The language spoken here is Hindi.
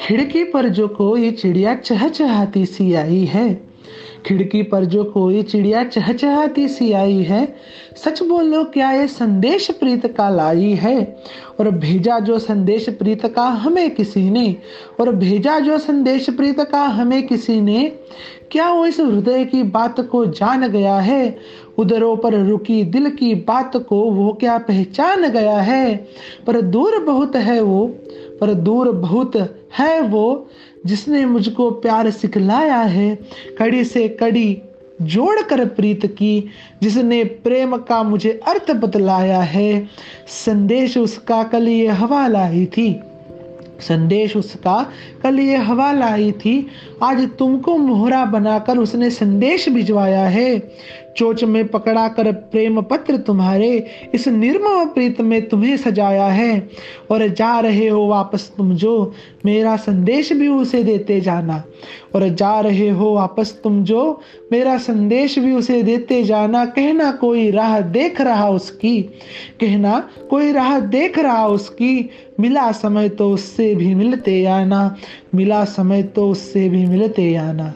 खिड़की पर जो कोई चिड़िया चहचहाती सी आई है खिड़की पर जो कोई चिड़िया चहचहाती सी आई है, सच बोलो क्या ये संदेश प्रीत का लाई है? और भेजा जो संदेश प्रीत का हमें किसी ने? और भेजा जो संदेश प्रीत का हमें किसी ने? क्या वो इस हृदय की बात को जान गया है? उदरों पर रुकी दिल की बात को वो क्या पहचान गया है? पर दूर बहुत है वो पर दूर बहुत है वो जिसने मुझको प्यार सिखलाया है। कड़ी से कड़ी जोड़ कर प्रीत की, जिसने प्रेम का मुझे अर्थ बतलाया है। संदेश उसका कल ये हवा लाई थी। संदेश उसका, कल ये हवा लाई थी, आज तुमको मोहरा बनाकर उसने संदेश भिजवाया है। चोच में पकड़ा कर प्रेम पत्र तुम्हारे इस निर्मम प्रीत में तुम्हें सजाया है। और जा रहे हो वापस तुम जो, मेरा संदेश भी उसे देते जाना। और जा रहे हो वापस तुम जो? मेरा संदेश भी उसे देते जाना। कहना कोई राह देख रहा उसकी। कहना कोई राह देख रहा उसकी। मिला समय तो उससे भी मिलते आना। मिला समय तो उससे भी मिलते आना।